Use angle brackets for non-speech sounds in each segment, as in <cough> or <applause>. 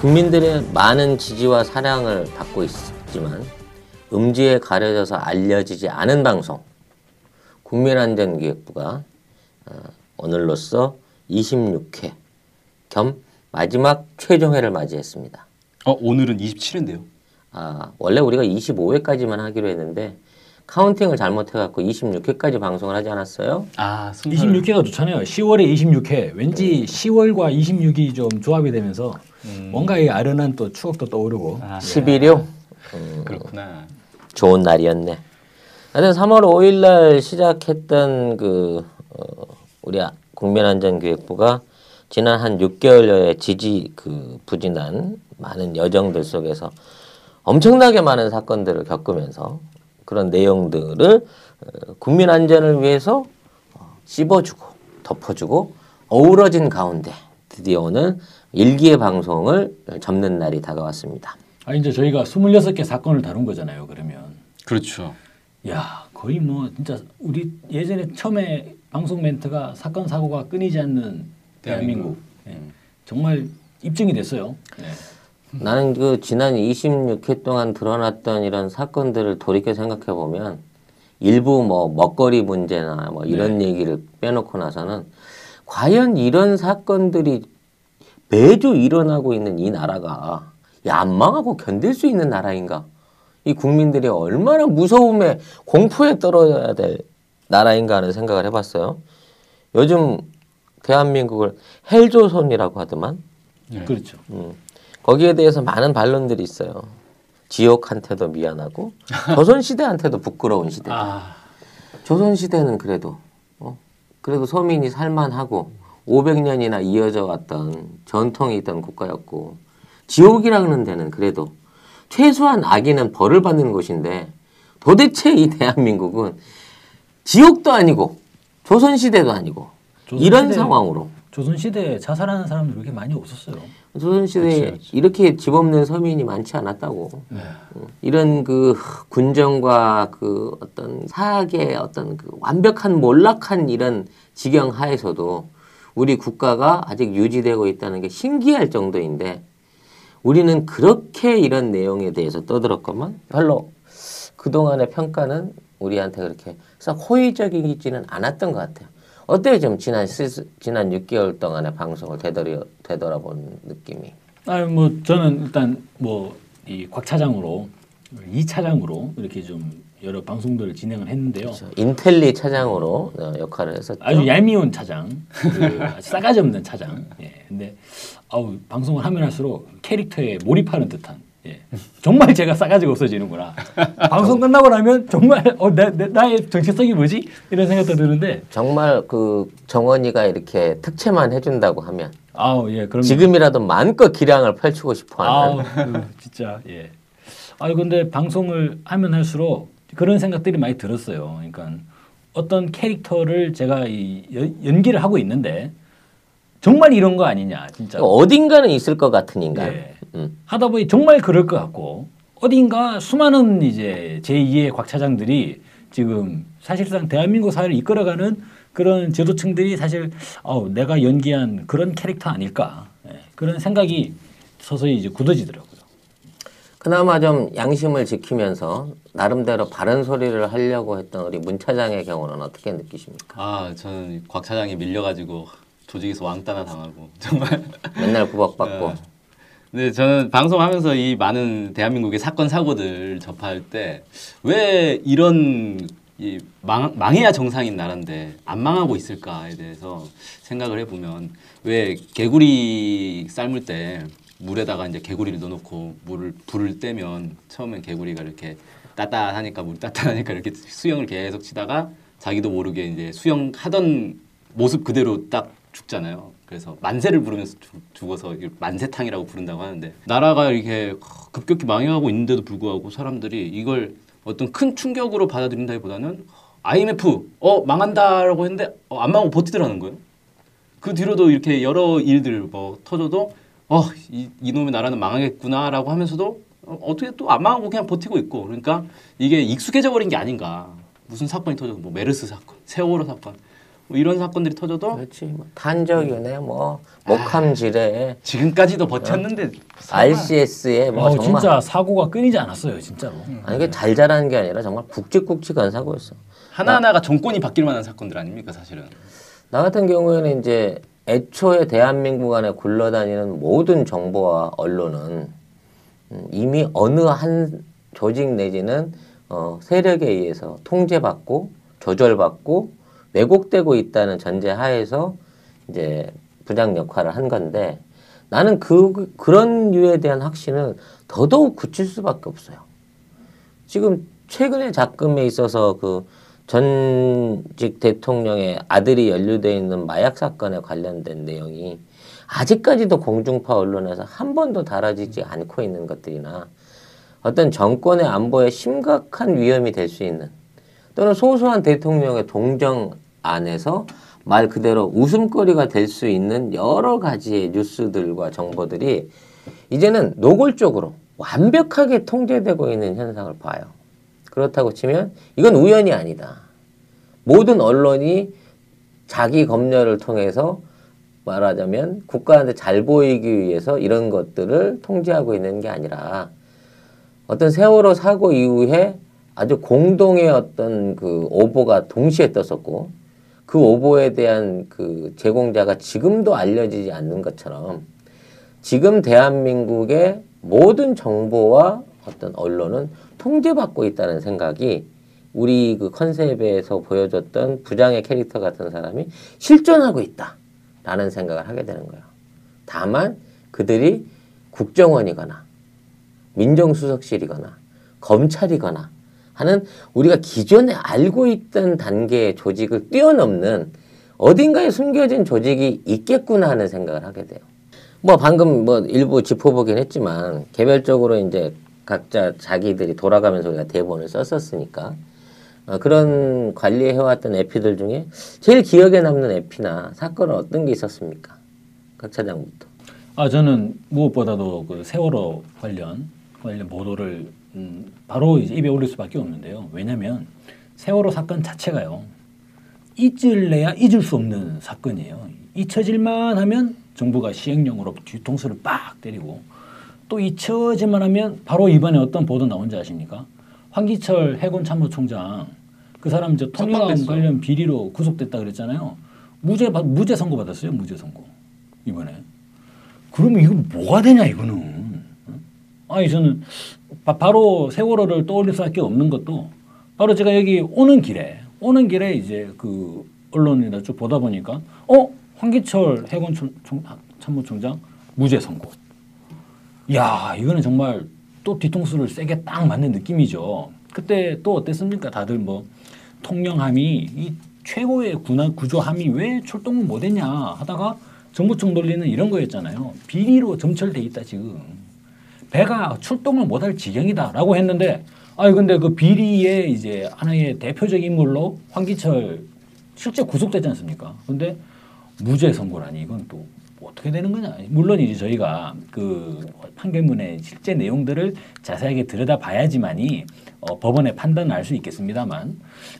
국민들의 많은 지지와 사랑을 받고 있지만 음지에 가려져서 알려지지 않은 방송 국민안전기획부가 어, 오늘로써 26회 겸 마지막 최종회를 맞이했습니다. 어 오늘은 27회인데요. 아, 원래 우리가 25회까지만 하기로 했는데 카운팅을 잘못해갖고 26회까지 방송을 하지 않았어요? 아 26회가 좋잖아요. 10월에 26회. 왠지 10월과 26이 좀 조합이 되면서 뭔가 이 아련한 또 추억도 떠오르고. 아, 11요? 그렇구나. 좋은 날이었네. 하여튼 3월 5일 날 시작했던 그 어, 우리 아- 국민안전기획부가 지난 한 6개월여의 지지 그 부진한 많은 여정들 속에서 엄청나게 많은 사건들을 겪으면서 그런 내용들을 어, 국민 안전을 위해서 어, 씹어주고 덮어주고 어우러진 가운데 드디어 오늘 일기의 방송을 접는 날이 다가왔습니다. 아 이제 저희가 26개 사건을 다룬 거잖아요. 그러면. 그렇죠. 야, 거의 뭐 진짜 우리 예전에 처음에 방송 멘트가 사건 사고가 끊이지 않는 대한민국. 예. 정말 입증이 됐어요. 예. 나는 그 지난 26회 동안 드러났던 이런 사건들을 돌이켜 생각해 보면 일부 뭐 먹거리 문제나 뭐 이런 얘기를 빼놓고 나서는 과연 이런 사건들이 매주 일어나고 있는 이 나라가 안 망하고 견딜 수 있는 나라인가? 이 국민들이 얼마나 무서움에 공포에 떨어야 될 나라인가 하는 생각을 해봤어요. 요즘 대한민국을 헬조선이라고 하더만 네. 그렇죠. 음, 거기에 대해서 많은 반론들이 있어요. 지옥한테도 미안하고 조선시대한테도 부끄러운 시대. 아 조선시대는 그래도 어? 그래도 서민이 살만하고 500년이나 이어져 왔던 전통이 있던 국가였고 지옥이라는 데는 그래도 최소한 악인은 벌을 받는 곳인데 도대체 이 대한민국은 지옥도 아니고 조선시대도 아니고 이런 조선시대- 상황으로 조선시대에 자살하는 사람들 그렇게 많이 없었어요. 조선시대에 이렇게 집 없는 서민이 많지 않았다고. 어, 이런 그 군정과 그 어떤 사학의 어떤 그 완벽한 몰락한 이런 지경 하에서도 우리 국가가 아직 유지되고 있다는 게 신기할 정도인데 우리는 그렇게 이런 내용에 대해서 떠들었건만 별로 그동안의 평가는 우리한테 그렇게 썩 호의적이지는 않았던 것 같아요. 어때요? 좀 지난 시- 지난 6개월 동안의 방송을 되돌려 되돌아본 느낌이. 아유 뭐 저는 일단 뭐 이 곽 차장으로 이 차장으로 이렇게 좀 여러 방송들을 진행을 했는데요. 인텔리 차장으로 어, 역할을 했었죠. 아주 얄미운 차장, 그 싸가지 없는 차장. 예. 근데 아우 방송을 하면 할수록 캐릭터에 몰입하는 듯한. 예. 정말 제가 싸가지가 없어지는구나. 방송 끝나고 나면 정말 어, 내, 내, 나의 정체성이 뭐지? 이런 생각도 드는데 정말 그 정원이가 이렇게 특채만 해준다고 하면 아우 예 그럼 지금이라도 마음껏 기량을 펼치고 싶어하는 아우 그, 진짜 예. 아 근데 방송을 하면 할수록 그런 생각들이 많이 들었어요. 그러니까 어떤 캐릭터를 제가 이 연- 연기를 하고 있는데 정말 이런 거 아니냐 진짜. 어딘가는 있을 것 같은 인간. 예. 음. 하다 보니 정말 그럴 것 같고 어딘가 수많은 이제 제2의 곽 차장들이 지금 사실상 대한민국 사회를 이끌어가는 그런 지도층들이 사실 어, 내가 연기한 그런 캐릭터 아닐까 예, 그런 생각이 서서히 이제 굳어지더라고요. 그나마 좀 양심을 지키면서 나름대로 바른 소리를 하려고 했던 우리 문 차장의 경우는 어떻게 느끼십니까? 아 저는 곽 차장이 밀려가지고 조직에서 왕따나 당하고 <laughs> 정말. 맨날 구박받고 어. 근데 저는 방송하면서 이 많은 대한민국의 사건 사고들 접할 때 왜 이런 이 망, 망해야 정상인 나라인데 안 망하고 있을까에 대해서 생각을 해보면 왜 개구리 삶을 때 물에다가 이제 개구리를 넣어놓고 물을 불을 떼면 처음엔 개구리가 이렇게 따뜻하니까 물 따뜻하니까 이렇게 수영을 계속 치다가 자기도 모르게 이제 수영하던 모습 그대로 딱 죽잖아요. 그래서 만세를 부르면서 죽- 죽어서 만세탕이라고 부른다고 하는데 나라가 이렇게 급격히 망해가고 있는데도 불구하고 사람들이 이걸 어떤 큰 충격으로 받아들인다기보다는 IMF 어 망한다라고 했는데 어, 안 망하고 버티더라는 거예요. 그 뒤로도 이렇게 여러 일들 뭐 터져도 어 이, 이놈의 나라는 망하겠구나라고 하면서도 어, 어떻게 또 안 망하고 그냥 버티고 있고 그러니까 이게 익숙해져 버린 게 아닌가 무슨 사건이 터져도 뭐 메르스 사건 세월호 사건 뭐 이런 사건들이 터져도 그렇지. 뭐 탄저균에 뭐 목함질에 지금까지도 버텼는데 RCS에 뭐 어, 정말 진짜 사고가 끊이지 않았어요, 진짜로. 아니 이게 잘 자라는 게 아니라 정말 굵직굵직한 사고였어. 하나하나가 정권이 바뀔 만한 사건들 아닙니까 사실은. 나 같은 경우에는 이제 애초에 대한민국 안에 굴러다니는 모든 정보와 언론은 음, 이미 어느 한 조직 내지는 어, 세력에 의해서 통제받고 조절받고 왜곡되고 있다는 전제 하에서 이제 부장 역할을 한 건데 나는 그 그런 류에 대한 확신은 더더욱 굳힐 수밖에 없어요. 지금 최근에 작금에 있어서 그 전직 대통령의 아들이 연루돼 있는 마약 사건에 관련된 내용이 아직까지도 공중파 언론에서 한 번도 다뤄지지 않고 있는 것들이나 어떤 정권의 안보에 심각한 위험이 될 수 있는 또는 소소한 대통령의 동정 안에서 말 그대로 웃음거리가 될 수 있는 여러 가지의 뉴스들과 정보들이 이제는 노골적으로 완벽하게 통제되고 있는 현상을 봐요. 그렇다고 치면 이건 우연이 아니다. 모든 언론이 자기 검열을 통해서 말하자면 국가한테 잘 보이기 위해서 이런 것들을 통제하고 있는 게 아니라 어떤 세월호 사고 이후에 아주 공동의 어떤 그 오보가 동시에 떴었고 그 오보에 대한 그 제공자가 지금도 알려지지 않는 것처럼 지금 대한민국의 모든 정보와 어떤 언론은 통제받고 있다는 생각이 우리 그 컨셉에서 보여줬던 부장의 캐릭터 같은 사람이 실존하고 있다라는 생각을 하게 되는 거예요. 다만 그들이 국정원이거나 민정수석실이거나 검찰이거나 하는 우리가 기존에 알고 있던 단계의 조직을 뛰어넘는 어딘가에 숨겨진 조직이 있겠구나 하는 생각을 하게 돼요. 뭐 방금 뭐 일부 짚어보긴 했지만 개별적으로 이제 각자 자기들이 돌아가면서 우리가 대본을 썼었으니까 어, 그런 관리해왔던 에피들 중에 제일 기억에 남는 에피나 사건은 어떤 게 있었습니까? 각 차장부터. 아 저는 무엇보다도 그 세월호 관련 관련 보도를 음, 바로 이제 입에 올릴 수밖에 없는데요. 왜냐하면 세월호 사건 자체가요 잊을래야 잊을 수 없는 사건이에요. 잊혀질만 하면 정부가 시행령으로 뒤통수를 빡 때리고 또 잊혀질만 하면 바로 이번에 어떤 보도 나온지 아십니까? 황기철 해군 참모총장 그 사람 저 통일왕 석방됐어. 관련 비리로 구속됐다 그랬잖아요. 무죄 받- 무죄 선고 받았어요. 무죄 선고 이번에. 그러면 이거 뭐가 되냐 이거는. 어? 아니 저는 바, 바로 세월호를 떠올릴 수밖에 없는 것도 바로 제가 여기 오는 길에 오는 길에 이제 그 언론이나 쭉 보다 보니까 어 황기철 해군 총, 총- 참모총장 무죄 선고. 야 이거는 정말 또 뒤통수를 세게 딱 맞는 느낌이죠. 그때 또 어땠습니까? 다들 뭐 통영함이 이 최고의 군화 구조함이 왜 출동을 못했냐 하다가 정부청 돌리는 이런 거였잖아요. 비리로 점철돼 있다 지금. 배가 출동을 못할 지경이다라고 했는데 아니 근데 그 비리의 이제 하나의 대표적인 인물로 황기철 실제 구속되지 않습니까? 근데 무죄 선고라니 이건 또 어떻게 되는 거냐? 물론 이제 저희가 그 판결문의 실제 내용들을 자세하게 들여다봐야지만이 어, 법원의 판단을 알 수 있겠습니다만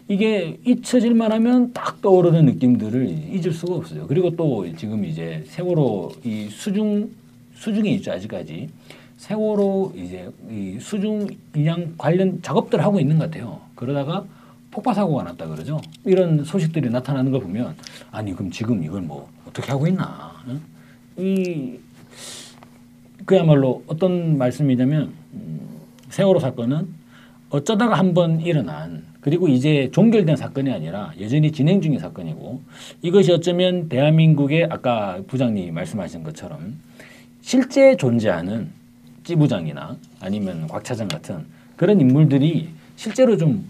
이게 잊혀질 만 하면 딱 떠오르는 느낌들을 잊을 수가 없어요. 그리고 또 지금 이제 세월호 이 수중 수중에 있죠 아직까지 세월호 이제 이 수중 인양 관련 작업들 하고 있는 것 같아요. 그러다가 폭파 사고가 났다 그러죠. 이런 소식들이 나타나는 걸 보면 아니 그럼 지금 이걸 뭐 어떻게 하고 있나? 응? 이 그야말로 어떤 말씀이냐면 음, 세월호 사건은 어쩌다가 한 번 일어난 그리고 이제 종결된 사건이 아니라 여전히 진행 중인 사건이고 이것이 어쩌면 대한민국의 아까 부장님이 말씀하신 것처럼 실제 존재하는 찌부장이나 아니면 곽 차장 같은 그런 인물들이 실제로 좀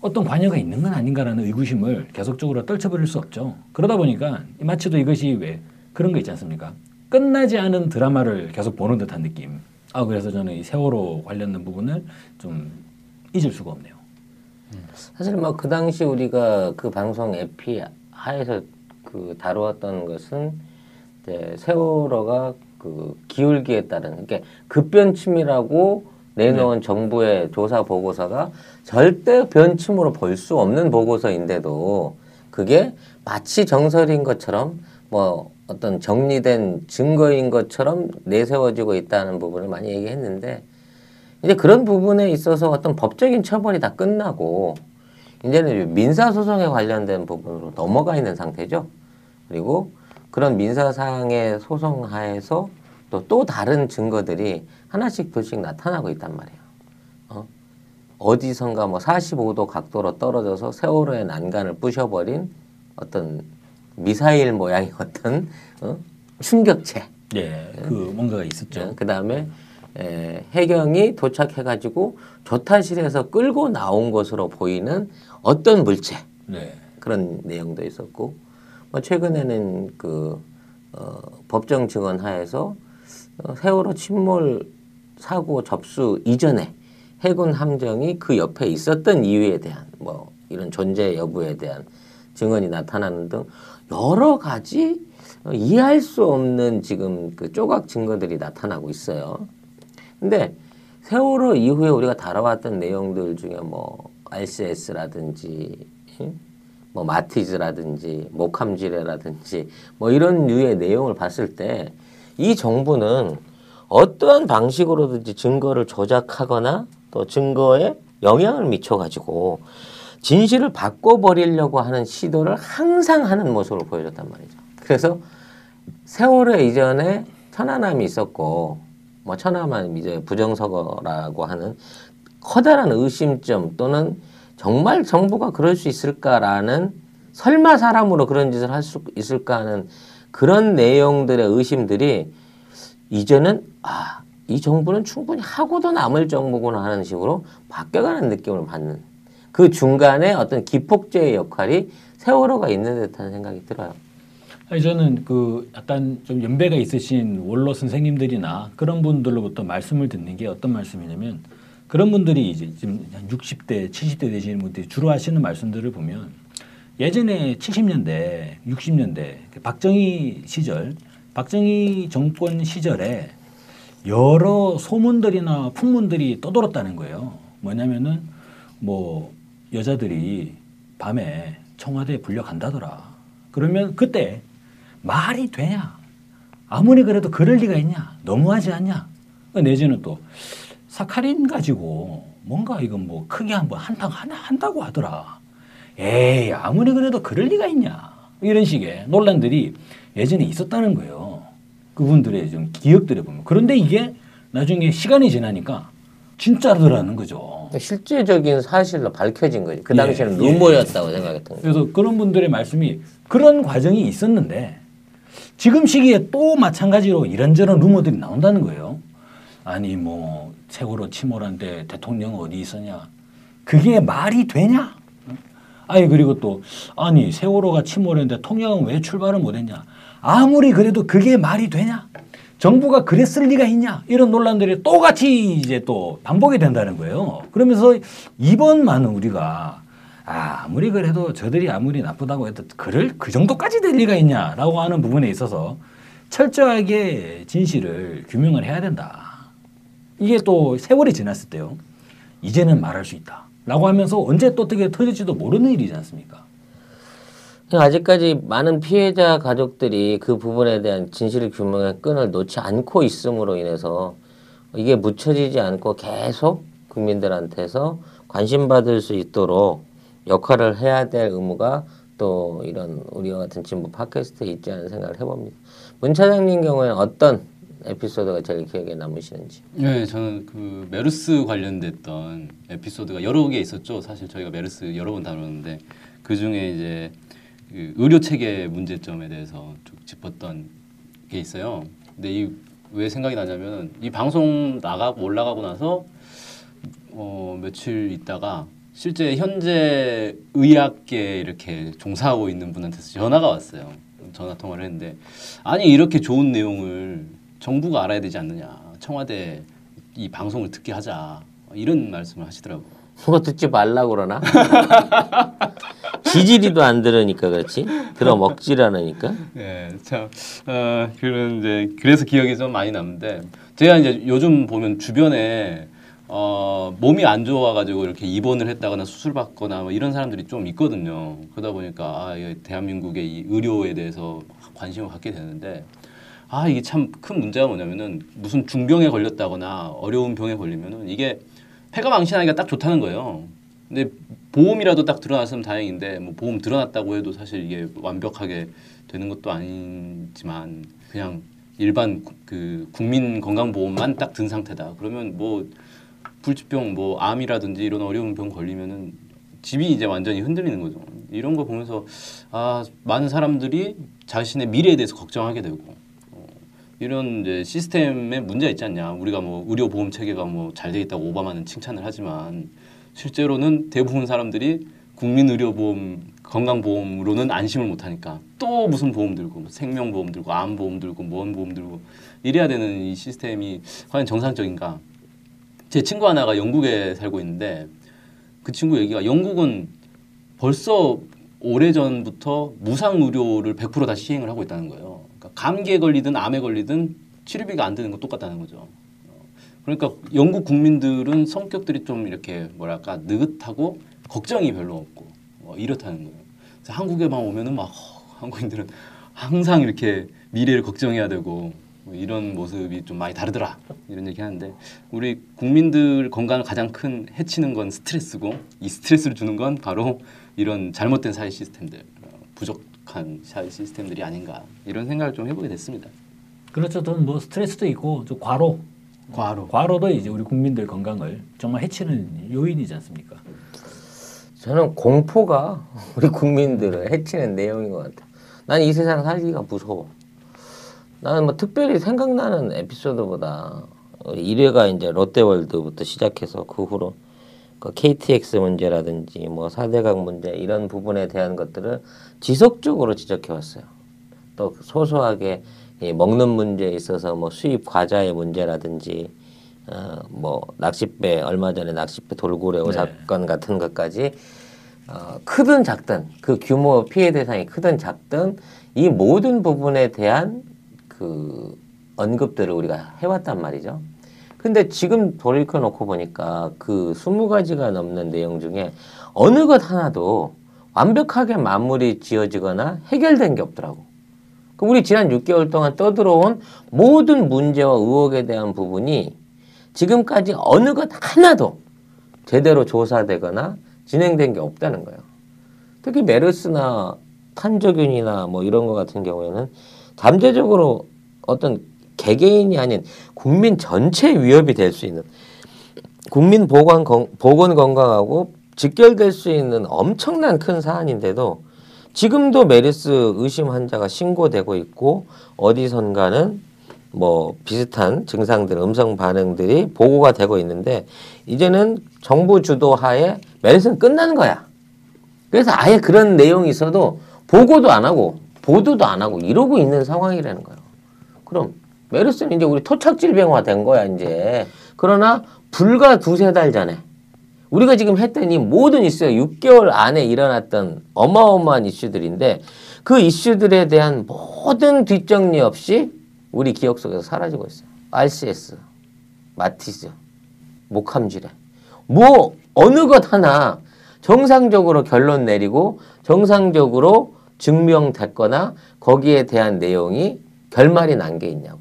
어떤 관여가 있는 건 아닌가라는 의구심을 계속적으로 떨쳐버릴 수 없죠. 그러다 보니까 마치도 이것이 왜 그런 거 있지 않습니까? 끝나지 않은 드라마를 계속 보는 듯한 느낌. 아 그래서 저는 이 세월호 관련된 부분을 좀 잊을 수가 없네요. 사실 뭐 그 당시 우리가 그 방송 에피 하에서 그 다루었던 것은 이제 세월호가 그 기울기에 따른 그러니까 급변침이라고 내놓은 정부의 조사 보고서가 절대 변침으로 볼 수 없는 보고서인데도 그게 마치 정설인 것처럼 뭐 어떤 정리된 증거인 것처럼 내세워지고 있다는 부분을 많이 얘기했는데 이제 그런 부분에 있어서 어떤 법적인 처벌이 다 끝나고 이제는 민사 소송에 관련된 부분으로 넘어가 있는 상태죠. 그리고 그런 민사상의 소송하에서 또 또 다른 증거들이 하나씩 둘씩 나타나고 있단 말이에요. 어? 어디선가 뭐 45도 각도로 떨어져서 세월호의 난간을 부셔버린 어떤 미사일 모양의 어떤 어? 충격체. 예, 그 뭔가가 있었죠. 그 다음에 해경이 도착해가지고 조타실에서 끌고 나온 것으로 보이는 어떤 물체 네. 그런 내용도 있었고 뭐 최근에는 그 어, 법정 증언 하에서 어, 세월호 침몰 사고 접수 이전에 해군 함정이 그 옆에 있었던 이유에 대한 뭐 이런 존재 여부에 대한 증언이 나타나는 등 여러 가지 이해할 수 없는 지금 그 조각 증거들이 나타나고 있어요. 근데 세월호 이후에 우리가 다뤄왔던 내용들 중에 뭐 RCS라든지 뭐 마티즈라든지 목함지뢰라든지 뭐 이런 류의 내용을 봤을 때 이 정부는 어떠한 방식으로든지 증거를 조작하거나 또 증거에 영향을 미쳐가지고 진실을 바꿔버리려고 하는 시도를 항상 하는 모습을 보여줬단 말이죠. 그래서 세월호 이전에 천안함이 있었고 뭐 천안함 이제 부정선거라고 하는 커다란 의심점 또는 정말 정부가 그럴 수 있을까라는 설마 사람으로 그런 짓을 할 수 있을까 하는 그런 내용들의 의심들이 이제는 아, 이 정부는 충분히 하고도 남을 정부구나 하는 식으로 바뀌어가는 느낌을 받는 그 중간에 어떤 기폭제의 역할이 세월호가 있는 듯한 생각이 들어요. 저는 그 약간 좀 연배가 있으신 원로 선생님들이나 그런 분들로부터 말씀을 듣는 게 어떤 말씀이냐면 그런 분들이 이제 지금 한 60대, 70대 되시는 분들이 주로 하시는 말씀들을 보면 예전에 70년대, 60년대 박정희 시절, 박정희 정권 시절에 여러 소문들이나 풍문들이 떠돌았다는 거예요. 뭐냐면은 뭐 여자들이 밤에 청와대에 불려간다더라. 그러면 그때 말이 되냐? 아무리 그래도 그럴 리가 있냐? 너무하지 않냐? 내지는 또 사카린 가지고 뭔가 이건 뭐 크게 한번 한탕 하나 한다고 하더라. 에이 아무리 그래도 그럴 리가 있냐? 이런 식의 논란들이 예전에 있었다는 거예요. 그분들의 좀 기억들에 보면 그런데 이게 나중에 시간이 지나니까 진짜더라는 거죠. 실제적인 사실로 밝혀진 거지. 그 당시에는 예, 루머였다고 예. 생각했던 거예요. 그래서 그런 분들의 말씀이 그런 과정이 있었는데 지금 시기에 또 마찬가지로 이런저런 루머들이 나온다는 거예요. 아니 뭐 세월호 침몰한 데 대통령 어디 있었냐? 그게 말이 되냐? 아니 그리고 또 아니 세월호가 침몰했는데 통영은 왜 출발을 못했냐? 아무리 그래도 그게 말이 되냐? 정부가 그랬을 리가 있냐? 이런 논란들이 똑같이 이제 또 반복이 된다는 거예요. 그러면서 이번만은 우리가 아, 아무리 그래도 저들이 아무리 나쁘다고 해도 그럴 그 정도까지 될 리가 있냐라고 하는 부분에 있어서 철저하게 진실을 규명을 해야 된다. 이게 또 세월이 지났을 때요. 이제는 말할 수 있다. 라고 하면서 언제 또 어떻게 터질지도 모르는 일이지 않습니까? 아직까지 많은 피해자 가족들이 그 부분에 대한 진실 규명의 끈을 놓지 않고 있음으로 인해서 이게 묻혀지지 않고 계속 국민들한테서 관심받을 수 있도록 역할을 해야 될 의무가 또 이런 우리와 같은 진보 팟캐스트에 있지 않은 생각을 해봅니다. 문 차장님 경우에는 어떤 에피소드가 제일 기억에 남으시는지? 네, 저는 그 메르스 관련됐던 에피소드가 여러 개 있었죠. 사실 저희가 메르스 여러 번 다뤘는데 그 중에 이제 그 의료 체계 문제점에 대해서 쭉 짚었던 게 있어요. 근데 이 왜 생각이 나냐면 이 방송 나가고 올라가고 나서 어 며칠 있다가 실제 현재 의학계에 이렇게 종사하고 있는 분한테서 전화가 왔어요. 전화 통화를 했는데 아니 이렇게 좋은 내용을 정부가 알아야 되지 않느냐. 청와대 이 방송을 듣게 하자. 이런 말씀을 하시더라고요. 그거 듣지 말라고 그러나? <laughs> 지지리도 안 들으니까 그렇지? 들어 않으니까? 네, 참, 어, 그런 이제, 그래서 기억이 좀 많이 남는데, 제가 이제 요즘 보면 주변에, 어, 몸이 안 좋아가지고 이렇게 입원을 했다거나 수술 받거나 뭐 이런 사람들이 좀 있거든요. 그러다 보니까 아, 대한민국의 이 의료에 대해서 관심을 갖게 되는데 아 이게 참 큰 문제가 뭐냐면은 무슨 중병에 걸렸다거나 어려운 병에 걸리면은 이게 폐가 망신하기가 딱 좋다는 거예요. 근데 보험이라도 딱 드러났으면 다행인데 뭐 보험 드러났다고 해도 사실 이게 완벽하게 되는 것도 아니지만 그냥 일반 구- 그 국민 건강보험만 딱 든 상태다. 그러면 뭐 불치병 뭐 암이라든지 이런 어려운 병 걸리면은 집이 이제 완전히 흔들리는 거죠. 이런 거 보면서 아 많은 사람들이 자신의 미래에 대해서 걱정하게 되고 어, 이런 이제 시스템에 문제가 있지 않냐. 우리가 뭐 의료 보험 체계가 뭐 잘 돼 있다고 오바마는 칭찬을 하지만 실제로는 대부분 사람들이 국민 의료 보험 건강보험으로는 안심을 못 하니까 또 무슨 보험 들고 뭐 생명보험 들고 암보험 들고 뭔 보험 들고 이래야 되는 이 시스템이 과연 정상적인가? 제 친구 하나가 영국에 살고 있는데 그 친구 얘기가 영국은 벌써 오래전부터 무상 의료를 100%다 시행을 하고 있다는 거예요. 그러니까 감기에 걸리든 암에 걸리든 치료비가 안 드는 건 똑같다는 거죠. 어, 그러니까 영국 국민들은 성격들이 좀 이렇게 뭐랄까 느긋하고 걱정이 별로 없고 뭐 이렇다는 거예요. 그래서 한국에만 오면은 막 허, 한국인들은 항상 이렇게 미래를 걱정해야 되고 뭐 이런 모습이 좀 많이 다르더라 이런 얘기 하는데 우리 국민들 건강을 가장 큰 해치는 건 스트레스고 이 스트레스를 주는 건 바로 이런 잘못된 사회 시스템들 어, 부족한 사회 시스템들이 아닌가 이런 생각을 좀 해보게 됐습니다. 그렇죠. 또 뭐 스트레스도 있고 좀 과로. 과로 과로도 이제 우리 국민들 건강을 정말 해치는 요인이지 않습니까? 저는 공포가 우리 국민들을 해치는 내용인 것 같아. 난이 세상 살기가 무서워. 나는 뭐 특별히 생각나는 에피소드보다 우리 1회가 이제 롯데월드부터 시작해서 그 후로 그 KTX 문제라든지 뭐 4대강 문제 이런 부분에 대한 것들을 지속적으로 지적해 왔어요. 또 소소하게 이 먹는 문제에 있어서 뭐 수입 과자의 문제라든지 어, 뭐 낚싯배 얼마 전에 낚싯배 돌고래 네. 사건 같은 것까지 어, 크든 작든 그 규모 피해 대상이 크든 작든 이 모든 부분에 대한 그 언급들을 우리가 해왔단 말이죠. 근데 지금 돌이켜 놓고 보니까 그 스무 가지가 넘는 내용 중에 어느 것 하나도 완벽하게 마무리 지어지거나 해결된 게 없더라고. 그 우리 지난 6개월 동안 떠들어온 모든 문제와 의혹에 대한 부분이 지금까지 어느 것 하나도 제대로 조사되거나 진행된 게 없다는 거예요. 특히 메르스나 탄저균이나 뭐 이런 거 같은 경우에는 잠재적으로 어떤 개개인이 아닌 국민 전체 위협이 될 수 있는 국민 보건 건강하고 직결될 수 있는 엄청난 큰 사안인데도 지금도 메르스 의심 환자가 신고되고 있고 어디선가는 뭐 비슷한 증상들 음성 반응들이 보고가 되고 있는데 이제는 정부 주도하에 메르스는 끝난 거야. 그래서 아예 그런 내용이 있어도 보고도 안 하고 보도도 안 하고 이러고 있는 상황이라는 거예요. 그럼 메르스는 이제 우리 토착질병화 된 거야 이제. 그러나 불과 두세 달 전에 우리가 지금 했던 이 모든 이슈가 6개월 안에 일어났던 어마어마한 이슈들인데 그 이슈들에 대한 모든 뒷정리 없이 우리 기억 속에서 사라지고 있어요. RCS, 마티즈, 목함질에 뭐 어느 것 하나 정상적으로 결론 내리고 정상적으로 증명됐거나 거기에 대한 내용이 결말이 난 게 있냐고.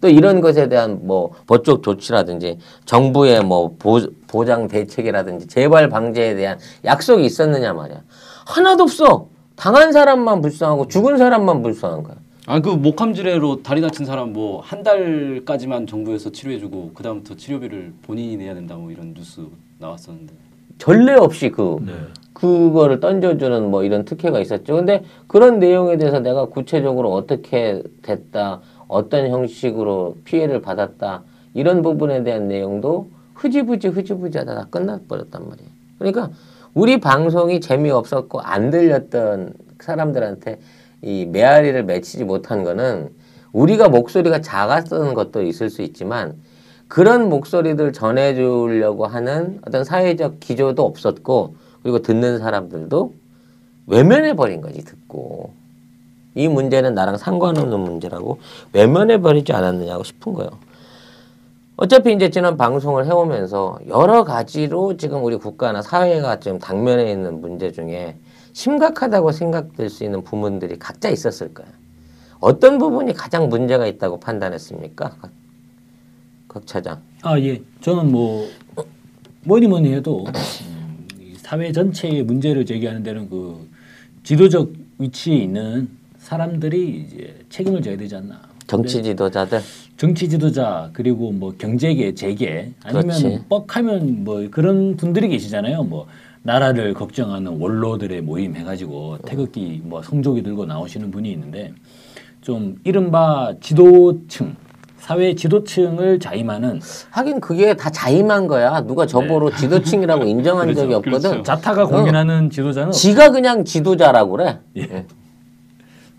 또 이런 것에 대한 뭐 법적 조치라든지 정부의 뭐 보, 보장 대책이라든지 재발 방지에 대한 약속이 있었느냐 말이야. 하나도 없어. 당한 사람만 불쌍하고 죽은 사람만 불쌍한 거야. 아 그 목함질레로 다리 다친 사람 뭐 한 달까지만 정부에서 치료해주고 그 다음부터 치료비를 본인이 내야 된다 뭐 이런 뉴스 나왔었는데 전례 없이 그 네. 그거를 던져주는 뭐 이런 특혜가 있었죠. 근데 그런 내용에 대해서 내가 구체적으로 어떻게 됐다, 어떤 형식으로 피해를 받았다 이런 부분에 대한 내용도 흐지부지 흐지부지 하다 다 끝나버렸단 말이에요. 그러니까 우리 방송이 재미없었고 안 들렸던 사람들한테 이 메아리를 맺히지 못한 거는 우리가 목소리가 작았던 것도 있을 수 있지만 그런 목소리들 전해주려고 하는 어떤 사회적 기조도 없었고 그리고 듣는 사람들도 외면해 버린 거지 듣고 이 문제는 나랑 상관없는 문제라고 외면해 버리지 않았느냐고 싶은 거예요. 어차피 이제 지난 방송을 해오면서 여러 가지로 지금 우리 국가나 사회가 지금 당면에 있는 문제 중에 심각하다고 생각될 수 있는 부분들이 각자 있었을 거예요. 어떤 부분이 가장 문제가 있다고 판단했습니까? 각, 각 차장. 아 예, 저는 뭐 뭐니 뭐니 해도 사회 전체의 문제를 제기하는 데는 그 지도적 위치에 있는 사람들이 이제 책임을 져야 되지 않나. 정치 지도자들. 정치 지도자 그리고 뭐 경제계, 재계 아니면 그렇지. 뻑하면 뭐 그런 분들이 계시잖아요. 뭐 나라를 걱정하는 원로들의 모임 해가지고 태극기 뭐 성조기 들고 나오시는 분이 있는데 좀 이른바 지도층 사회 지도층을 자임하는 하긴 그게 다 자임한 거야. 누가 저보로 지도층이라고 인정한 <laughs> 그렇죠, 적이 없거든. 그렇죠. 자타가 공인하는 지도자는 지가 그냥 지도자라고 그래. 예.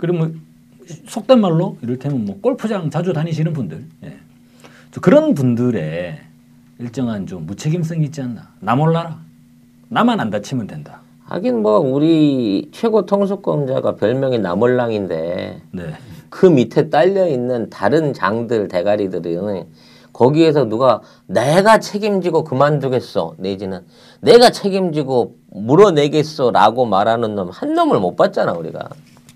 그러면 속된 말로 이를테면 뭐 골프장 자주 다니시는 분들 예. 저 그런 분들의 일정한 좀 무책임성이 있지 않나. 나 몰라라. 나만 안 다치면 된다. 하긴 뭐 우리 최고 통수권자가 별명이 나몰랑인데 네. 그 밑에 딸려 있는 다른 장들 대가리들은 거기에서 누가 내가 책임지고 그만두겠어. 내지는 내가 책임지고 물어내겠어라고 말하는 놈 한 놈을 못 봤잖아 우리가.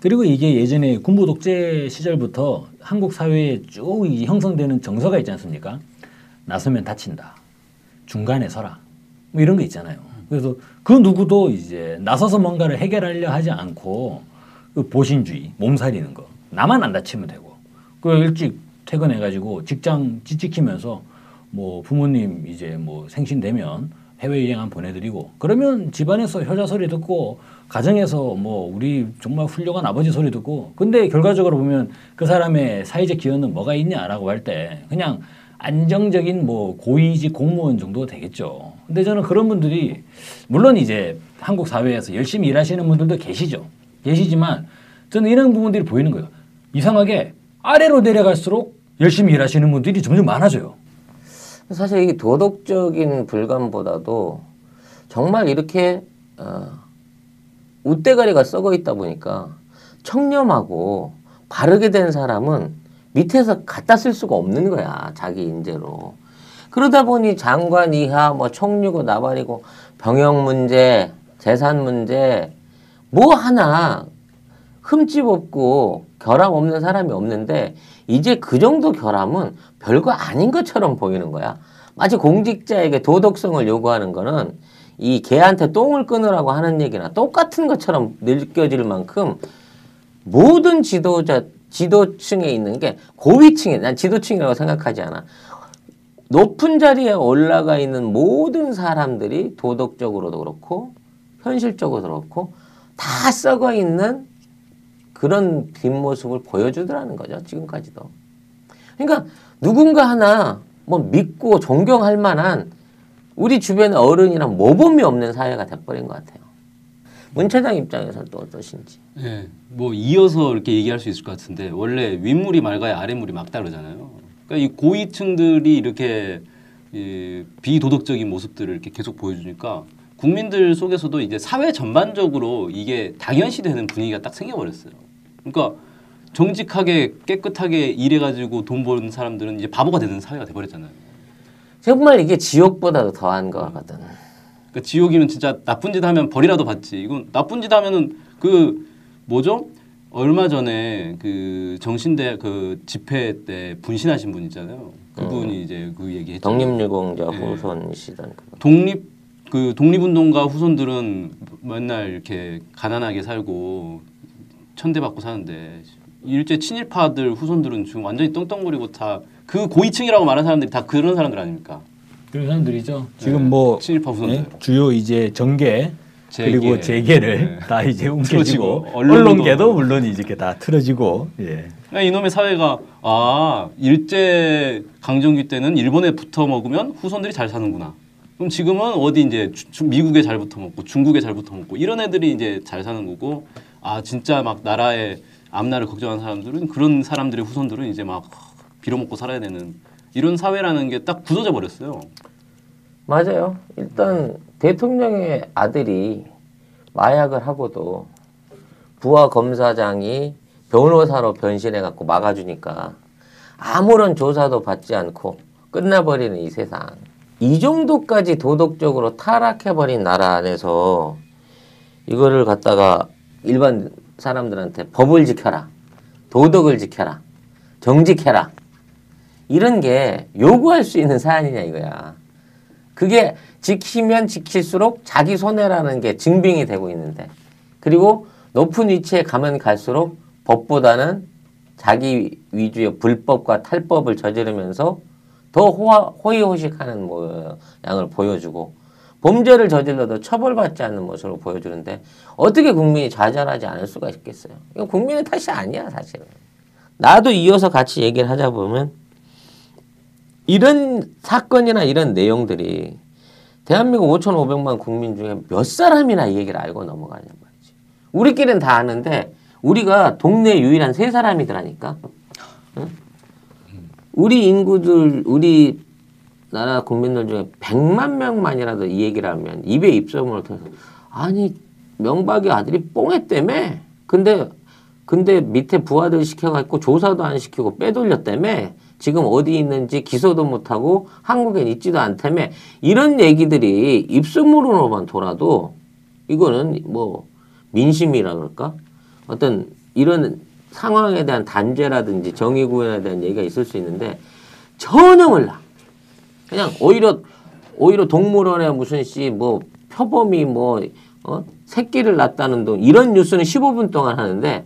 그리고 이게 예전에 군부 독재 시절부터 한국 사회에 쭉이 형성되는 정서가 있지 않습니까? 나서면 다친다. 중간에 서라. 뭐 이런 거 있잖아요. 그래서 그 누구도 이제 나서서 뭔가를 해결하려 하지 않고 그 보신주의 몸살리는 거 나만 안 다치면 되고 그 일찍 퇴근해가지고 직장 찌찍히면서 뭐 부모님 이제 뭐 생신 되면 해외 여행 한 보내드리고 그러면 집안에서 효자 소리 듣고 가정에서 뭐 우리 정말 훌륭한 아버지 소리 듣고 근데 결과적으로 보면 그 사람의 사회적 기여는 뭐가 있냐라고 할 때 그냥 안정적인 뭐 고위직 공무원 정도 되겠죠. 근데 저는 그런 분들이 물론 이제 한국 사회에서 열심히 일하시는 분들도 계시죠. 계시지만 저는 이런 부분들이 보이는 거예요. 이상하게 아래로 내려갈수록 열심히 일하시는 분들이 점점 많아져요. 사실 이게 도덕적인 불감보다도 정말 이렇게 어, 웃대가리가 썩어 있다 보니까 청렴하고 바르게 된 사람은 밑에서 갖다 쓸 수가 없는 거야 자기 인재로. 그러다 보니 장관 이하 뭐 총리고 나발이고 병역 문제 재산 문제 뭐 하나 흠집 없고 결함 없는 사람이 없는데 이제 그 정도 결함은 별거 아닌 것처럼 보이는 거야. 마치 공직자에게 도덕성을 요구하는 거는 이 개한테 똥을 끊으라고 하는 얘기나 똑같은 것처럼 느껴질 만큼 모든 지도자 지도층에 있는 게 고위층에 난 지도층이라고 생각하지 않아. 높은 자리에 올라가 있는 모든 사람들이 도덕적으로도 그렇고 현실적으로도 그렇고 다 썩어 있는 그런 뒷모습을 보여주더라는 거죠. 지금까지도. 그러니까 누군가 하나 뭐 믿고 존경할 만한 우리 주변의 어른이랑 모범이 없는 사회가 돼버린 것 같아요. 문 차장 입장에서는 또 어떠신지. 예, 뭐 이어서 이렇게 얘기할 수 있을 것 같은데 원래 윗물이 맑아야 아랫물이 막다르잖아요. 그러니까 이 고위층들이 이렇게 이 비도덕적인 모습들을 이렇게 계속 보여주니까 국민들 속에서도 이제 사회 전반적으로 이게 당연시되는 분위기가 딱 생겨버렸어요. 그러니까 정직하게 깨끗하게 일해가지고 돈 버는 사람들은 이제 바보가 되는 사회가 돼버렸잖아요. 정말 이게 지옥보다도 더한 거거든. 그러니까 지옥이면 진짜 나쁜 짓 하면 벌이라도 받지. 이건 나쁜 짓 하면은 그 뭐죠? 얼마 전에 그 정신대 그 집회 때 분신하신 분 있잖아요. 그분이 이제 그 얘기했죠. 독립유공자 예. 후손이시던 그분. 독립 그 독립운동가 후손들은 맨날 이렇게 가난하게 살고 천대 받고 사는데 일제 친일파들 후손들은 지금 완전히 떵떵거리고 다 그 고위층이라고 말하는 사람들이 다 그런 사람들 아닙니까? 그런 사람들이죠. 지금 네, 뭐 친일파 후손들. 예? 주요 이제 정계 재계. 그리고 재계를 네. <laughs> 다 이제 움켜쥐고 언론계도 물론 이제 다 틀어지고 예. 그러니까 이놈의 사회가 아 일제 강점기 때는 일본에 붙어 먹으면 후손들이 잘 사는구나. 그럼 지금은 어디 이제 주- 주- 미국에 잘 붙어 먹고 중국에 잘 붙어 먹고 이런 애들이 이제 잘 사는 거고 아 진짜 막 나라의 앞날을 걱정하는 사람들은 그런 사람들의 후손들은 이제 막 빌어먹고 살아야 되는 이런 사회라는 게 딱 굳어져 버렸어요. 맞아요. 일단 대통령의 아들이 마약을 하고도 부하 검사장이 변호사로 변신해 갖고 막아주니까 아무런 조사도 받지 않고 끝나버리는 이 세상. 이 정도까지 도덕적으로 타락해버린 나라 안에서 이거를 갖다가 일반 사람들한테 법을 지켜라. 도덕을 지켜라. 정직해라. 이런 게 요구할 수 있는 사안이냐 이거야. 그게 지키면 지킬수록 자기 손해라는 게 증빙이 되고 있는데 그리고 높은 위치에 가면 갈수록 법보다는 자기 위주의 불법과 탈법을 저지르면서 더 호의호식하는 모양을 보여주고 범죄를 저질러도 처벌받지 않는 모습을 보여주는데 어떻게 국민이 좌절하지 않을 수가 있겠어요? 이건 국민의 탓이 아니야 사실은. 나도 이어서 같이 얘기를 하자 보면 이런 사건이나 이런 내용들이 대한민국 5,500만 국민 중에 몇 사람이나 이 얘기를 알고 넘어가냐 말이지. 우리끼리는 다 아는데 우리가 동네 유일한 세 사람이더라니까. 응? 우리 인구들 우리 나라 국민들 중에 100만 명만이라도 이 얘기를 하면 입에 입소문을 터서 아니 명박이 아들이 뽕했다며 근데 근데 밑에 부하들 시켜갖고 조사도 안 시키고 빼돌렸다며? 지금 어디 있는지 기소도 못하고 한국엔 있지도 않다며? 이런 얘기들이 입소문으로만 돌아도 이거는 뭐 민심이라 그럴까? 어떤 이런 상황에 대한 단죄라든지 정의 구현에 대한 얘기가 있을 수 있는데 전혀 몰라 그냥 오히려 오히려 동물원에 무슨 씨 뭐 표범이 뭐 어? 새끼를 낳았다는 동 이런 뉴스는 15분 동안 하는데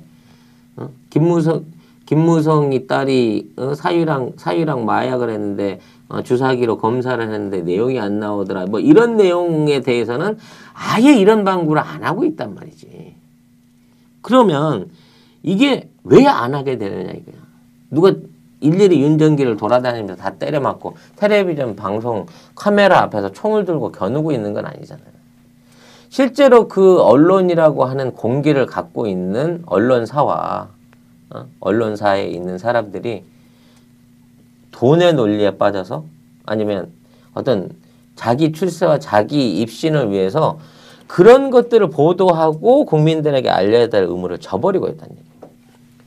어? 김무성 김무성이 딸이 어? 사유랑 사유랑 마약을 했는데 어, 주사기로 검사를 했는데 내용이 안 나오더라. 뭐 이런 내용에 대해서는 아예 이런 방구를 안 하고 있단 말이지. 그러면 이게 왜 안 하게 되느냐 이거야. 누가 일일이 윤전기를 돌아다니면서 다 때려 맞고 텔레비전 방송 카메라 앞에서 총을 들고 겨누고 있는 건 아니잖아요. 실제로 그 언론이라고 하는 공기를 갖고 있는 언론사와 어? 언론사에 있는 사람들이 돈의 논리에 빠져서 아니면 어떤 자기 출세와 자기 입신을 위해서 그런 것들을 보도하고 국민들에게 알려야 될 의무를 저버리고 있다는 얘기예요.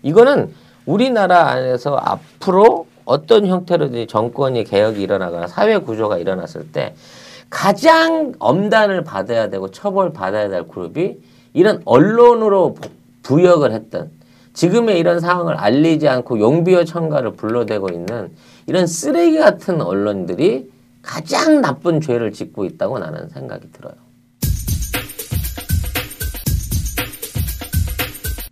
이거는 우리나라 안에서 앞으로 어떤 형태로든 정권이 개혁이 일어나거나 사회 구조가 일어났을 때 가장 엄단을 받아야 되고 처벌 받아야 될 그룹이 이런 언론으로 부역을 했던 지금의 이런 상황을 알리지 않고 용비어 청가를 불러대고 있는 이런 쓰레기 같은 언론들이 가장 나쁜 죄를 짓고 있다고 나는 생각이 들어요.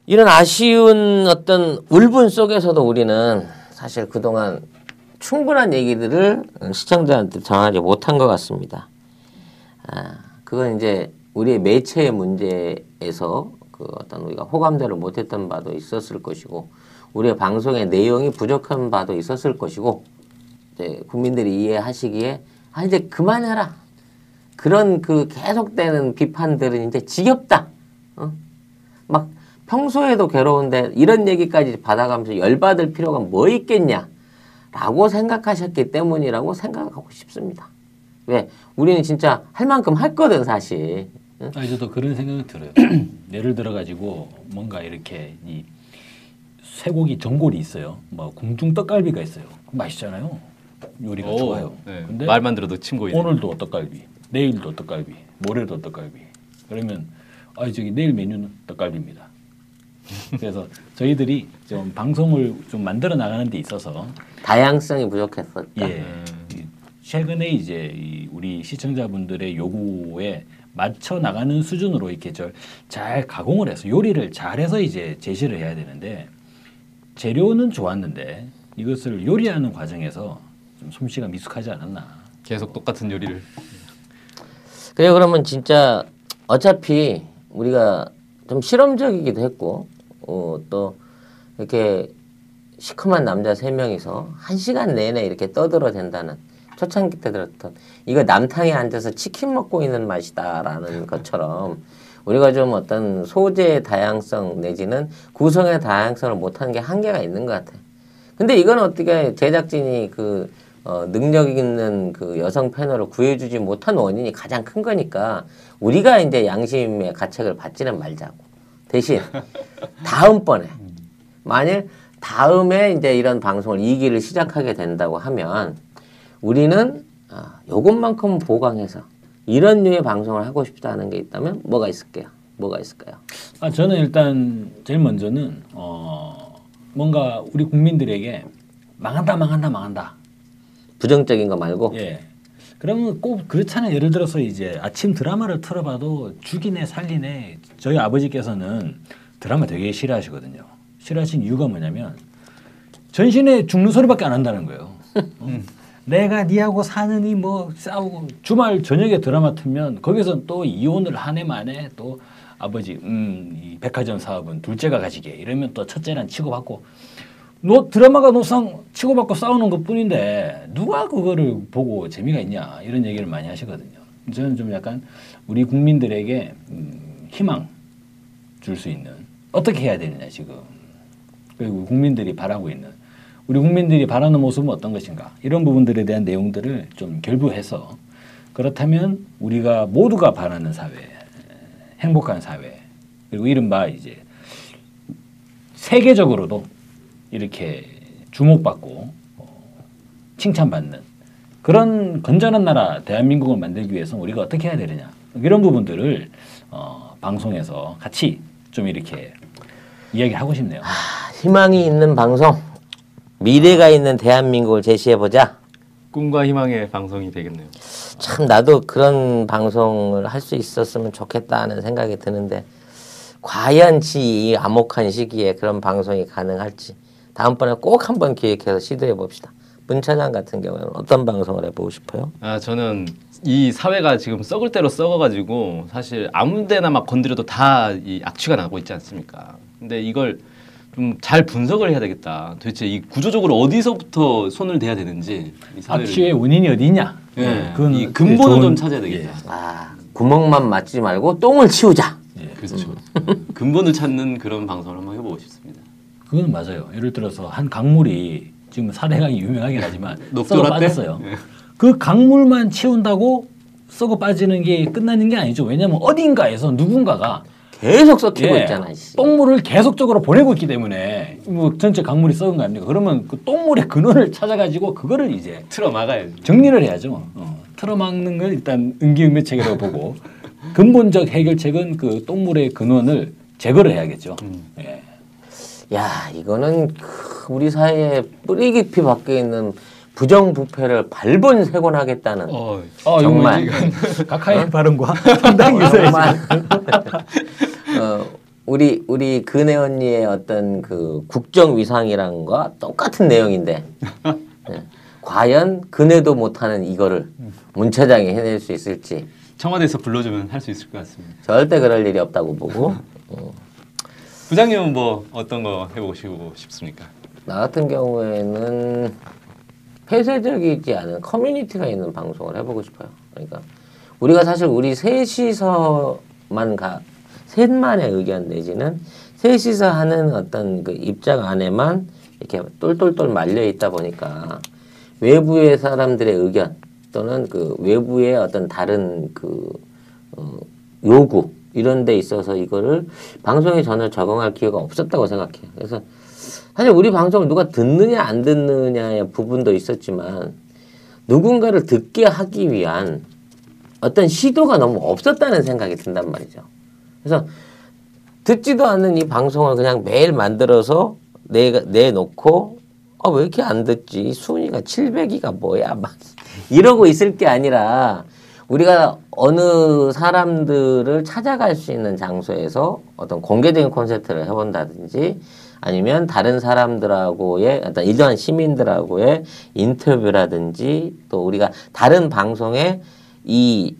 이런 아쉬운 어떤 울분 속에서도 우리는 사실 그동안 충분한 얘기들을 시청자한테 전하지 못한 것 같습니다. 아, 그건 이제 우리의 매체의 문제에서 그 어떤 우리가 호감대를 못했던 바도 있었을 것이고, 우리의 방송의 내용이 부족한 바도 있었을 것이고, 이제 국민들이 이해하시기에 아 이제 그만해라 그런 그 계속되는 비판들은 이제 지겹다. 어? 막 평소에도 괴로운데 이런 얘기까지 받아가면서 열받을 필요가 뭐 있겠냐? 라고 생각하셨기 때문이라고 생각하고 싶습니다. 왜? 우리는 진짜 할 만큼 했거든, 사실. 응? 아니, 저도 그런 생각이 들어요. <clears throat> 예를 들어가지고 뭔가 이렇게 이 쇠고기 전골이 있어요. 뭐 궁중 떡갈비가 있어요. 맛있잖아요. 요리가 오, 좋아요. 네. 근데 말만 들어도 침 고이네. 오늘도 떡갈비, 내일도 떡갈비, 모레도 떡갈비. 그러면 아 저기 내일 메뉴는 떡갈비입니다. <laughs> 그래서 저희들이 좀 방송을 좀 만들어 나가는 데 있어서 다양성이 부족했었다. 예이 최근에 이제 이 우리 시청자분들의 요구에 맞춰 나가는 수준으로 이렇게 저잘 가공을 해서 요리를 잘해서 이제 제시를 해야 되는데 재료는 좋았는데 이것을 요리하는 과정에서 좀 솜씨가 미숙하지 않았나. 계속 똑같은 요리를. 그래 그러면 진짜 어차피 우리가 좀 실험적이기도 했고 어, 또 이렇게 시커먼 남자 세 명이서 한 시간 내내 이렇게 떠들어 된다는 초창기 때 들었던 이거 남탕에 앉아서 치킨 먹고 있는 맛이다라는 것처럼 우리가 좀 어떤 소재의 다양성 내지는 구성의 다양성을 못하는 게 한계가 있는 것 같아. 근데 이건 어떻게 제작진이 그 어, 능력 있는 그 여성 패널을 구해주지 못한 원인이 가장 큰 거니까 우리가 이제 양심의 가책을 받지는 말자고. 대신 다음번에 만일 다음에 이제 이런 방송을 이기를 시작하게 된다고 하면 우리는 아, 요것만큼 보강해서 이런 류의 방송을 하고 싶다는 게 있다면 뭐가 있을게요? 뭐가 있을까요? 아 저는 일단 제일 먼저는 어 뭔가 우리 국민들에게 망한다 망한다 망한다. 부정적인 거 말고 예. 그러면 꼭 그렇잖아요. 예를 들어서 이제 아침 드라마를 틀어봐도 죽이네 살리네. 저희 아버지께서는 드라마 되게 싫어하시거든요. 싫어하신 이유가 뭐냐면 전신에 죽는 소리밖에 안 한다는 거예요. 어? 내가 니하고 사느니 뭐 싸우고 주말 저녁에 드라마 틀면 거기서 또 이혼을 한 해 만에 또 아버지 음이 백화점 사업은 둘째가 가지게 이러면 또 첫째랑 치고받고 너 드라마가 노상 치고받고 싸우는 것 뿐인데 누가 그거를 보고 재미가 있냐 이런 얘기를 많이 하시거든요. 저는 좀 약간 우리 국민들에게 음, 희망 줄 수 있는 어떻게 해야 되느냐 지금 그리고 국민들이 바라고 있는 우리 국민들이 바라는 모습은 어떤 것인가 이런 부분들에 대한 내용들을 좀 결부해서 그렇다면 우리가 모두가 바라는 사회 행복한 사회 그리고 이른바 이제 세계적으로도 이렇게 주목받고 어, 칭찬받는 그런 건전한 나라 대한민국을 만들기 위해서 우리가 어떻게 해야 되느냐 이런 부분들을 어, 방송에서 같이 좀 이렇게 이야기하고 싶네요. 희망이 있는 방송, 미래가 있는 대한민국을 제시해 보자. 꿈과 희망의 방송이 되겠네요. 참 나도 그런 방송을 할 수 있었으면 좋겠다는 생각이 드는데 과연 이 암혹한 시기에 그런 방송이 가능할지 다음번에 꼭 한번 기획해서 시도해 봅시다. 문 차장 같은 경우에는 어떤 방송을 해보고 싶어요? 아 저는 이 사회가 지금 썩을 대로 썩어가지고 사실 아무데나 막 건드려도 다 이 악취가 나고 있지 않습니까? 근데 이걸 좀 잘 분석을 해야 되겠다. 도대체 이 구조적으로 어디서부터 손을 대야 되는지 이 사회를 악취의 원인이 어디냐? 예, 그건 이 근본을 좋은- 좀 찾아야 되겠다. 아 구멍만 맞지 말고 똥을 치우자. 그렇죠. <laughs> 근본을 찾는 그런 방송을 한번 해보고 싶습니다. 그건 맞아요. 예를 들어서 한 강물이 지금 사대강이 유명하긴 하지만 <laughs> 썩어? 빠졌어요. 예. 그 강물만 채운다고 썩어 빠지는 게 끝나는 게 아니죠. 왜냐하면 어딘가에서 누군가가 계속 썩히고 예, 있잖아. 씨. 똥물을 계속적으로 보내고 있기 때문에 뭐 전체 강물이 썩은 거 아닙니까? 그러면 그 똥물의 근원을 찾아가지고 그거를 이제 틀어 막아야지. 정리를 해야죠. 어, 틀어 막는 건 일단 응기응매책이라고 보고 <laughs> 근본적 해결책은 그 똥물의 근원을 제거를 해야겠죠. 예. 야 이거는 그 우리 사회에 뿌리 깊이 박혀 있는 부정부패를 발본색원하겠다는 어, 정말. 각하의 발언과 상당히. 정말 <laughs> 어, 우리 우리 근혜 언니의 어떤 그 국정 위상이란과 똑같은 내용인데 예. 과연 근혜도 못하는 이거를 문 차장이 해낼 수 있을지 청와대에서 불러주면 할 수 있을 것 같습니다. 절대 그럴 일이 없다고 보고 어, <laughs> 부장님은 뭐 어떤 거 해보시고 싶습니까? 나 같은 경우에는 폐쇄적이지 않은 커뮤니티가 있는 방송을 해보고 싶어요. 그러니까 우리가 사실 우리 셋이서만 가 셋만의 의견 내지는 셋이서 하는 어떤 그 입장 안에만 이렇게 똘똘똘 말려 있다 보니까 외부의 사람들의 의견 또는 그 외부의 어떤 다른 그 어, 요구 이런 데 있어서 이거를 방송에 전혀 적응할 기회가 없었다고 생각해요. 그래서 사실 우리 방송을 누가 듣느냐 안 듣느냐의 부분도 있었지만 누군가를 듣게 하기 위한 어떤 시도가 너무 없었다는 생각이 든단 말이죠. 그래서 듣지도 않는 이 방송을 그냥 매일 만들어서 내, 내놓고 아, 왜 이렇게 안 듣지? 순위가 700위가 뭐야? 막 이러고 있을 게 아니라 우리가 어느 사람들을 찾아갈 수 있는 장소에서 어떤 공개적인 콘서트를 해본다든지 아니면 다른 사람들하고의 어떤 일반 시민들하고의 인터뷰라든지 또 우리가 다른 방송에 이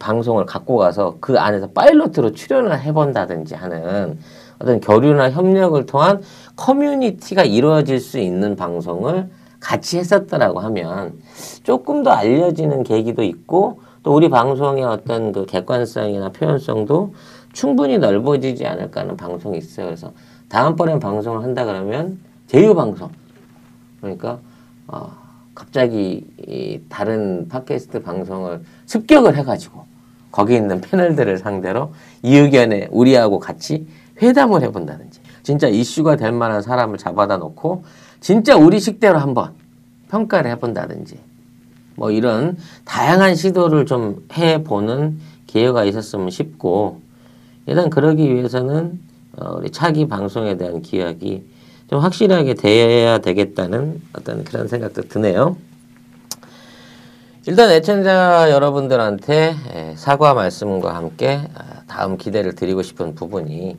방송을 갖고 가서 그 안에서 파일럿으로 출연을 해본다든지 하는 어떤 교류나 협력을 통한 커뮤니티가 이루어질 수 있는 방송을 같이 했었더라고 하면 조금 더 알려지는 계기도 있고 또 우리 방송의 어떤 그 객관성이나 표현성도 충분히 넓어지지 않을까 하는 방송이 있어요. 그래서 다음번에 방송을 한다 그러면 제휴 방송 그러니까 어, 갑자기 이 다른 팟캐스트 방송을 습격을 해가지고 거기 있는 패널들을 상대로 이 의견에 우리하고 같이 회담을 해본다든지 진짜 이슈가 될 만한 사람을 잡아다 놓고 진짜 우리 식대로 한번 평가를 해본다든지 뭐 이런 다양한 시도를 좀 해보는 기회가 있었으면 싶고 일단 그러기 위해서는 어, 우리 차기 방송에 대한 기약이 좀 확실하게 돼야 되겠다는 어떤 그런 생각도 드네요. 일단 애청자 여러분들한테 에, 사과 말씀과 함께 아, 다음 기대를 드리고 싶은 부분이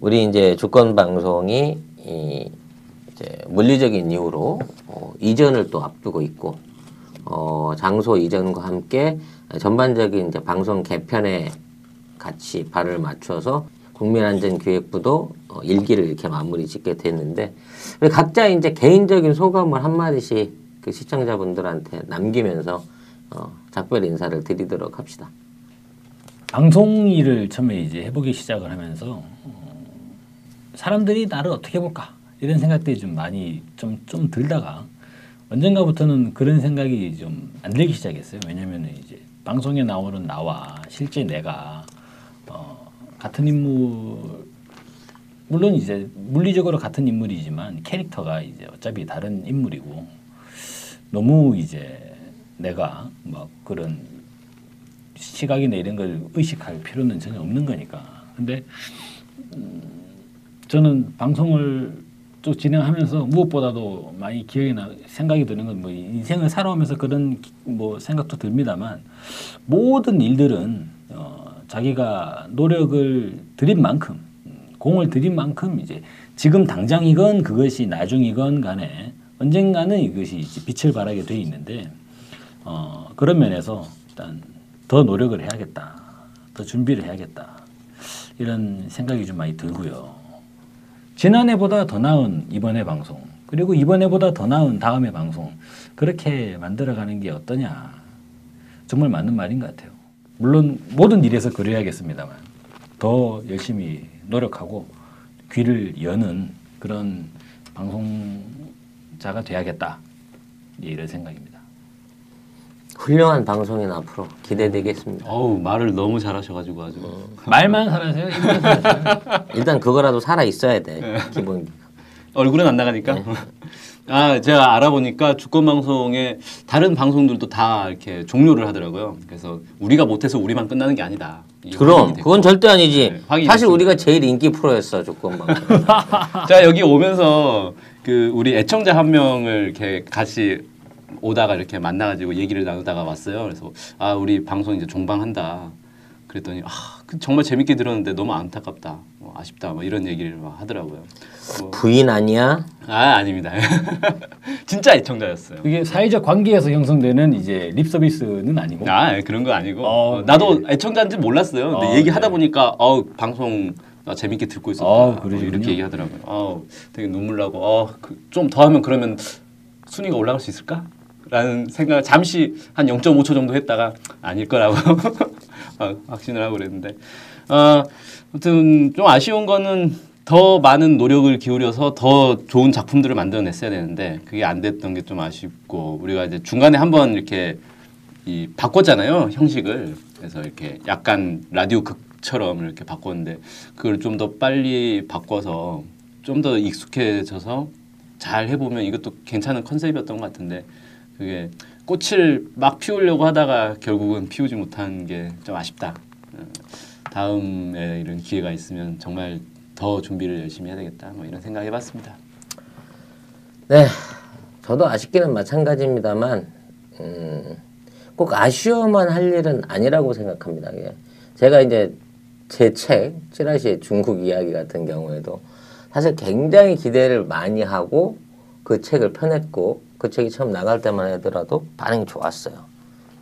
우리 이제 주권 방송이 이 이제 물리적인 이유로 어, 이전을 또 앞두고 있고 어, 장소 이전과 함께 전반적인 이제 방송 개편에 같이 발을 맞춰서 국민안전기획부도 어, 일기를 이렇게 마무리 짓게 됐는데 각자 이제 개인적인 소감을 한 마디씩 그 시청자분들한테 남기면서 어, 작별 인사를 드리도록 합시다. 방송 일을 처음에 이제 해보기 시작을 하면서 어, 사람들이 나를 어떻게 볼까 이런 생각들이 좀 많이 좀 좀 들다가 언젠가부터는 그런 생각이 좀 안 들기 시작했어요. 왜냐하면 이제 방송에 나오는 나와 실제 내가 어, 같은 인물 물론 이제 물리적으로 같은 인물이지만 캐릭터가 이제 어차피 다른 인물이고 너무 이제 내가 뭐 그런 시각이나 이런 걸 의식할 필요는 전혀 없는 거니까. 근데 음, 저는 방송을 쭉 진행하면서 무엇보다도 많이 기억에 나 생각이 드는 건 뭐 인생을 살아오면서 그런 뭐 생각도 듭니다만 모든 일들은 어, 자기가 노력을 들인 만큼 공을 들인 만큼 이제 지금 당장이건 그것이 나중이건 간에 언젠가는 이것이 빛을 발하게 돼 있는데 어, 그런 면에서 일단 더 노력을 해야겠다, 더 준비를 해야겠다 이런 생각이 좀 많이 들고요. 지난해보다 더 나은 이번에 방송 그리고 이번에보다 더 나은 다음에 방송 그렇게 만들어가는 게 어떠냐 정말 맞는 말인 것 같아요. 물론 모든 일에서 그래야겠습니다만 더 열심히 노력하고 귀를 여는 그런 방송자가 돼야겠다 이런 생각입니다. 훌륭한 방송인 앞으로 기대되겠습니다. 어우 말을 너무 잘하셔가지고 아주 말만 살아세요? 일단 그거라도 살아 있어야 돼 기본. 얼굴은 안 나가니까. <laughs> 아 제가 알아보니까 주권 방송에 다른 방송들도 다 이렇게 종료를 하더라고요. 그래서 우리가 못해서 우리만 끝나는 게 아니다. 그럼. 그건 절대 아니지. 네, 사실 됐습니다. 우리가 제일 인기 프로였어 조건방. 제가 <laughs> 여기 오면서 그 우리 애청자 한 명을 이렇게 같이 오다가 이렇게 만나가지고 얘기를 나누다가 왔어요. 그래서 아 우리 방송 이제 종방한다. 그랬더니 아그 정말 재밌게 들었는데 너무 안타깝다, 뭐 아쉽다, 뭐 이런 얘기를 막 하더라고요. 뭐, 부인 아니야? 아 아닙니다. <laughs> 진짜 애청자였어요. 그게 사회적 관계에서 형성되는 이제 립 서비스는 아니고 아 그런 거 아니고 어, 어, 나도 애청자인지 몰랐어요. 근데 어, 얘기하다 네. 보니까 어 방송 나 재밌게 듣고 있었다. 어, 뭐. 이렇게 얘기하더라고요. 어 되게 눈물 나고 어좀 더 하면 그러면 순위가 올라갈 수 있을까? 라는 생각을 잠시 한 0.5초 정도 했다가 아닐 거라고 <laughs> 어, 확신을 하고 그랬는데. 어, 아무튼 좀 아쉬운 거는 더 많은 노력을 기울여서 더 좋은 작품들을 만들어냈어야 되는데 그게 안 됐던 게 좀 아쉽고 우리가 이제 중간에 한번 이렇게 이 바꿨잖아요 형식을. 그래서 이렇게 약간 라디오 극처럼 이렇게 바꿨는데 그걸 좀 더 빨리 바꿔서 좀 더 익숙해져서 잘 해보면 이것도 괜찮은 컨셉이었던 것 같은데 그게 꽃을 막 피우려고 하다가 결국은 피우지 못한 게 좀 아쉽다. 어, 다음에 이런 기회가 있으면 정말 더 준비를 열심히 해야 되겠다. 뭐 이런 생각 해봤습니다. 네, 저도 아쉽기는 마찬가지입니다만 음, 꼭 아쉬워만 할 일은 아니라고 생각합니다. 예. 제가 이제 제 책 찌라시의 중국 이야기 같은 경우에도 사실 굉장히 기대를 많이 하고 그 책을 펴냈고 그 책이 처음 나갈 때만 하더라도 반응이 좋았어요.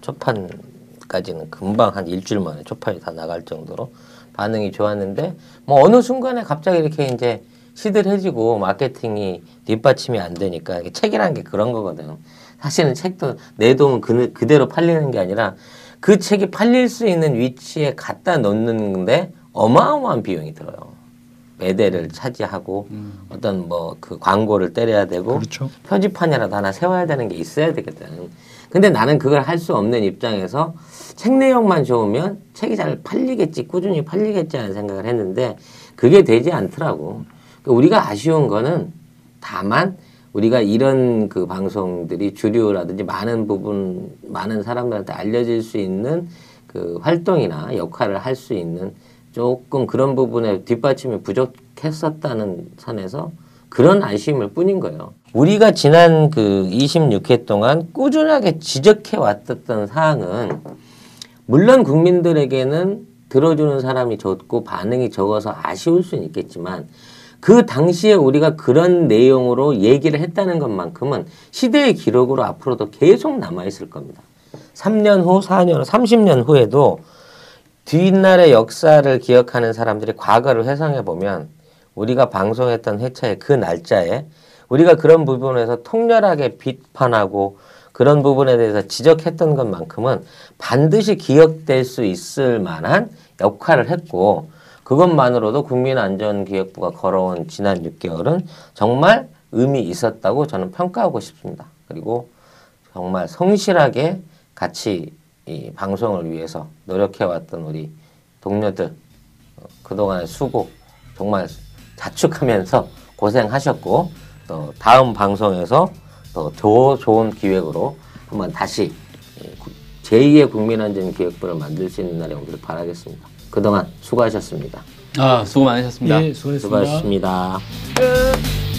초판까지는 금방 한 일주일 만에 초판이 다 나갈 정도로 반응이 좋았는데 뭐 어느 순간에 갑자기 이렇게 이제 시들해지고 마케팅이 뒷받침이 안 되니까 책이라는 게 그런 거거든. 사실은 책도 내 돈은 그, 그대로 팔리는 게 아니라 그 책이 팔릴 수 있는 위치에 갖다 놓는데 어마어마한 비용이 들어요. 매대를 차지하고 어떤 뭐 그 광고를 때려야 되고 그렇죠. 표지판이라도 하나 세워야 되는 게 있어야 되거든. 근데 나는 그걸 할 수 없는 입장에서 책 내용만 좋으면 책이 잘 팔리겠지, 꾸준히 팔리겠지 하는 생각을 했는데 그게 되지 않더라고. 그러니까 우리가 아쉬운 거는 다만 우리가 이런 그 방송들이 주류라든지 많은 부분 많은 사람들한테 알려질 수 있는 그 활동이나 역할을 할 수 있는 조금 그런 부분에 뒷받침이 부족했었다는 선에서 그런 아쉬움일 뿐인 거예요. 우리가 지난 그 26회 동안 꾸준하게 지적해 왔던 사항은 물론 국민들에게는 들어주는 사람이 적고 반응이 적어서 아쉬울 수는 있겠지만 그 당시에 우리가 그런 내용으로 얘기를 했다는 것만큼은 시대의 기록으로 앞으로도 계속 남아있을 겁니다. 3년 후, 4년 후, 30년 후에도 뒷날의 역사를 기억하는 사람들이 과거를 회상해 보면 우리가 방송했던 회차의 그 날짜에 우리가 그런 부분에서 통렬하게 비판하고 그런 부분에 대해서 지적했던 것만큼은 반드시 기억될 수 있을 만한 역할을 했고 그것만으로도 국민안전기획부가 걸어온 지난 6개월은 정말 의미 있었다고 저는 평가하고 싶습니다. 그리고 정말 성실하게 같이 이 방송을 위해서 노력해왔던 우리 동료들 어, 그동안의 수고 정말 자축하면서 고생하셨고 또 다음 방송에서 또 더 좋은 기획으로 한번 다시 제2의 국민안전 기획부를 만들 수 있는 날이 오기를 바라겠습니다. 그동안 수고하셨습니다. 아 수고 많으셨습니다. 예, 수고했습니다. 수고하셨습니다. 끝.